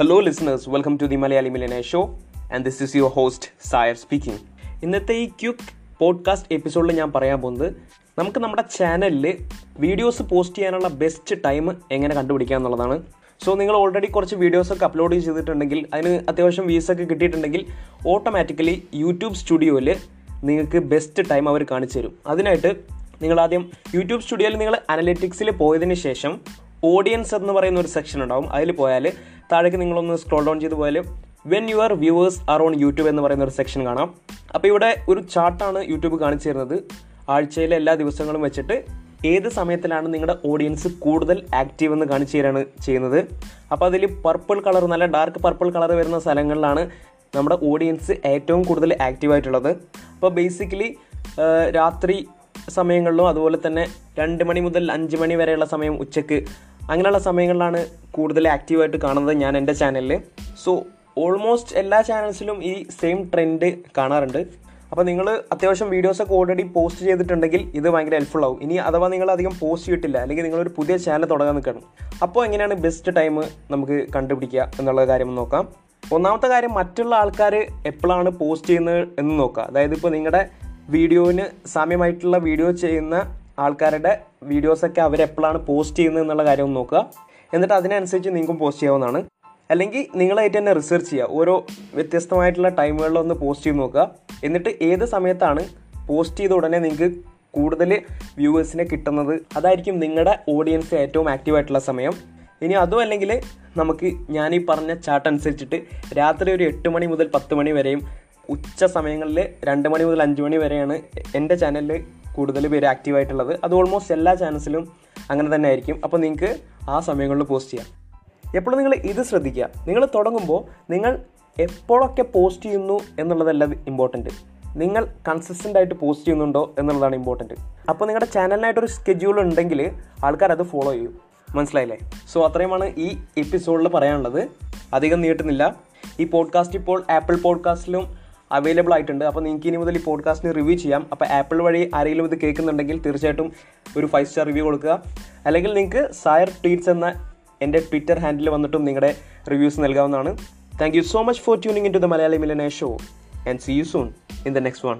Hello listeners welcome to the Malayali millionaire show and this is your host സായർ speaking ഇന്നത്തെ ഈ quick podcast എപ്പിസോഡിൽ ഞാൻ പറയാൻ പോകുന്നത് നമുക്ക് നമ്മുടെ ചാനലിൽ വീഡിയോസ് പോസ്റ്റ് ചെയ്യാനുള്ള ബെസ്റ്റ് ടൈം എങ്ങനെ കണ്ടുപിടിക്കുക എന്നുള്ളതാണ്. സോ നിങ്ങൾ ഓൾറെഡി കുറച്ച് വീഡിയോസൊക്കെ അപ്ലോഡ് ചെയ്തിട്ടുണ്ടെങ്കിൽ അതിന് അത്യാവശ്യം വ്യൂസ് ഒക്കെ കിട്ടിയിട്ടുണ്ടെങ്കിൽ ഓട്ടോമാറ്റിക്കലി യൂട്യൂബ് സ്റ്റുഡിയോയിൽ നിങ്ങൾക്ക് ബെസ്റ്റ് ടൈം അവർ കാണിച്ചു തരും. അതിനായിട്ട് നിങ്ങൾ ആദ്യം യൂട്യൂബ് സ്റ്റുഡിയോയിൽ നിങ്ങൾ അനലിറ്റിക്സിൽ പോയതിന് ശേഷം ഓഡിയൻസ് എന്ന് പറയുന്ന ഒരു സെക്ഷൻ ഉണ്ടാവും. അതിൽ പോയാൽ താഴേക്ക് നിങ്ങളൊന്ന് സ്ക്രോൾ ഡൗൺ ചെയ്ത് പോയാൽ when your viewers are on YouTube എന്ന് പറയുന്ന ഒരു സെക്ഷൻ കാണാം. അപ്പോൾ ഇവിടെ ഒരു ചാർട്ടാണ് യൂട്യൂബ് കാണിച്ചു തരുന്നത്. ആഴ്ചയിലെ എല്ലാ ദിവസങ്ങളും വെച്ചിട്ട് ഏത് സമയത്തിലാണ് നിങ്ങളുടെ ഓഡിയൻസ് കൂടുതൽ ആക്റ്റീവ് എന്ന് കാണിച്ചു തരാണ് ചെയ്യുന്നത്. അപ്പോൾ അതിൽ പർപ്പിൾ കളർ നല്ല ഡാർക്ക് പർപ്പിൾ കളർ വരുന്ന സ്ഥലങ്ങളിലാണ് നമ്മുടെ ഓഡിയൻസ് ഏറ്റവും കൂടുതൽ ആക്റ്റീവ് ആയിട്ടുള്ളത്. അപ്പോൾ ബേസിക്കലി രാത്രി സമയങ്ങളിലും അതുപോലെ തന്നെ രണ്ട് മണി മുതൽ അഞ്ച് മണി വരെയുള്ള സമയം ഉച്ചയ്ക്ക് അങ്ങനെയുള്ള സമയങ്ങളിലാണ് കൂടുതൽ ആക്റ്റീവായിട്ട് കാണുന്നത് ഞാൻ എന്റെ ചാനലിൽ സോ ഓൾമോസ്റ്റ് എല്ലാ ചാനൽസിലും ഈ സെയിം ട്രെൻഡ് കാണാറുണ്ട്. അപ്പോൾ നിങ്ങൾ അത്യാവശ്യം വീഡിയോസൊക്കെ ഓൾറെഡി പോസ്റ്റ് ചെയ്തിട്ടുണ്ടെങ്കിൽ ഇത് ഭയങ്കര ഹെൽപ്ഫുൾ ആവും. ഇനി അഥവാ നിങ്ങൾ അധികം പോസ്റ്റ് ചെയ്തിട്ടില്ല അല്ലെങ്കിൽ നിങ്ങളൊരു പുതിയ ചാനൽ തുടങ്ങാൻ നിൽക്കണം അപ്പോൾ എങ്ങനെയാണ് ബെസ്റ്റ് ടൈം നമുക്ക് കണ്ടുപിടിക്കുക എന്നുള്ള കാര്യം നോക്കാം. ഒന്നാമത്തെ കാര്യം മറ്റുള്ള ആൾക്കാർ എപ്പോഴാണ് പോസ്റ്റ് ചെയ്യുന്നത് എന്ന് നോക്കുക. അതായത് ഇപ്പോൾ നിങ്ങളുടെ വീഡിയോന് സാമ്യമായിട്ടുള്ള വീഡിയോ ചെയ്യുന്ന ആൾക്കാരുടെ വീഡിയോസൊക്കെ അവരെപ്പോഴാണ് പോസ്റ്റ് ചെയ്യുന്നത് എന്നുള്ള കാര്യം നോക്കുക. എന്നിട്ട് അതിനനുസരിച്ച് നിങ്ങൾക്കും പോസ്റ്റ് ചെയ്യാവുന്നതാണ്. അല്ലെങ്കിൽ നിങ്ങളായിട്ട് തന്നെ റിസർച്ച് ചെയ്യുക. ഓരോ വ്യത്യസ്തമായിട്ടുള്ള ടൈമുകളിലൊന്ന് പോസ്റ്റ് ചെയ്ത് നോക്കുക. എന്നിട്ട് ഏത് സമയത്താണ് പോസ്റ്റ് ചെയ്ത ഉടനെ നിങ്ങൾക്ക് കൂടുതൽ വ്യൂവേഴ്സിനെ കിട്ടുന്നത്? അതായിരിക്കും നിങ്ങളുടെ ഓഡിയൻസ് ഏറ്റവും ആക്റ്റീവായിട്ടുള്ള സമയം. ഇനി അതും അല്ലെങ്കിൽ നമുക്ക് ഞാൻ ഈ പറഞ്ഞ ചാർട്ട് അനുസരിച്ചിട്ട് രാത്രി ഒരു എട്ട് മണി മുതൽ പത്ത് മണി വരെയും ഉച്ച സമയങ്ങളിൽ രണ്ട് മണി മുതൽ അഞ്ച് മണി വരെയാണ് എന്റെ ചാനലിൽ കൂടുതൽ പേര് ആക്റ്റീവ് ആയിട്ടുള്ളത്. അത് ഓൾമോസ്റ്റ് എല്ലാ ചാനൽസിലും അങ്ങനെ തന്നെ ആയിരിക്കും. അപ്പോൾ നിങ്ങൾക്ക് ആ സമയങ്ങളിൽ പോസ്റ്റ് ചെയ്യാം. എപ്പോഴും നിങ്ങൾ ഇത് ശ്രദ്ധിക്കുക. നിങ്ങൾ തുടങ്ങുമ്പോൾ നിങ്ങൾ എപ്പോഴൊക്കെ പോസ്റ്റ് ചെയ്യുന്നു എന്നുള്ളതല്ല ഇമ്പോർട്ടന്റ് നിങ്ങൾ കൺസിസ്റ്റന്റ് ആയിട്ട് പോസ്റ്റ് ചെയ്യുന്നുണ്ടോ എന്നുള്ളതാണ് ഇമ്പോർട്ടന്റ് അപ്പോൾ നിങ്ങളുടെ ചാനലിനായിട്ടൊരു സ്കെഡ്യൂൾ ഉണ്ടെങ്കിൽ ആൾക്കാർ അത് ഫോളോ ചെയ്യും. മനസ്സിലായില്ലേ? സോ അത്രയുമാണ് ഈ എപ്പിസോഡിൽ പറയാനുള്ളത്. അധികം നീട്ടുന്നില്ല ഈ പോഡ്കാസ്റ്റ് ഇപ്പോൾ ആപ്പിൾ പോഡ്കാസ്റ്റിലും അവൈലബിൾ ആയിട്ടുണ്ട്. അപ്പോൾ നിങ്ങൾക്ക് ഇനി മുതൽ ഈ പോഡ്കാസ്റ്റിന് റിവ്യൂ ചെയ്യാം. അപ്പോൾ ആപ്പിൾ വഴി ആരെങ്കിലും ഇത് കേൾക്കുന്നുണ്ടെങ്കിൽ തീർച്ചയായിട്ടും ഒരു ഫൈവ് സ്റ്റാർ റിവ്യൂ കൊടുക്കുക. അല്ലെങ്കിൽ നിങ്ങൾക്ക് സായർ ട്വീറ്റ്സ് എന്ന എന്റെ ട്വിറ്റർ ഹാൻഡിൽ വന്നിട്ടും നിങ്ങളുടെ റിവ്യൂസ് നൽകാവുന്നതാണ്. Thank you so much for tuning in to the Malayali millionaire show and see you soon in the next one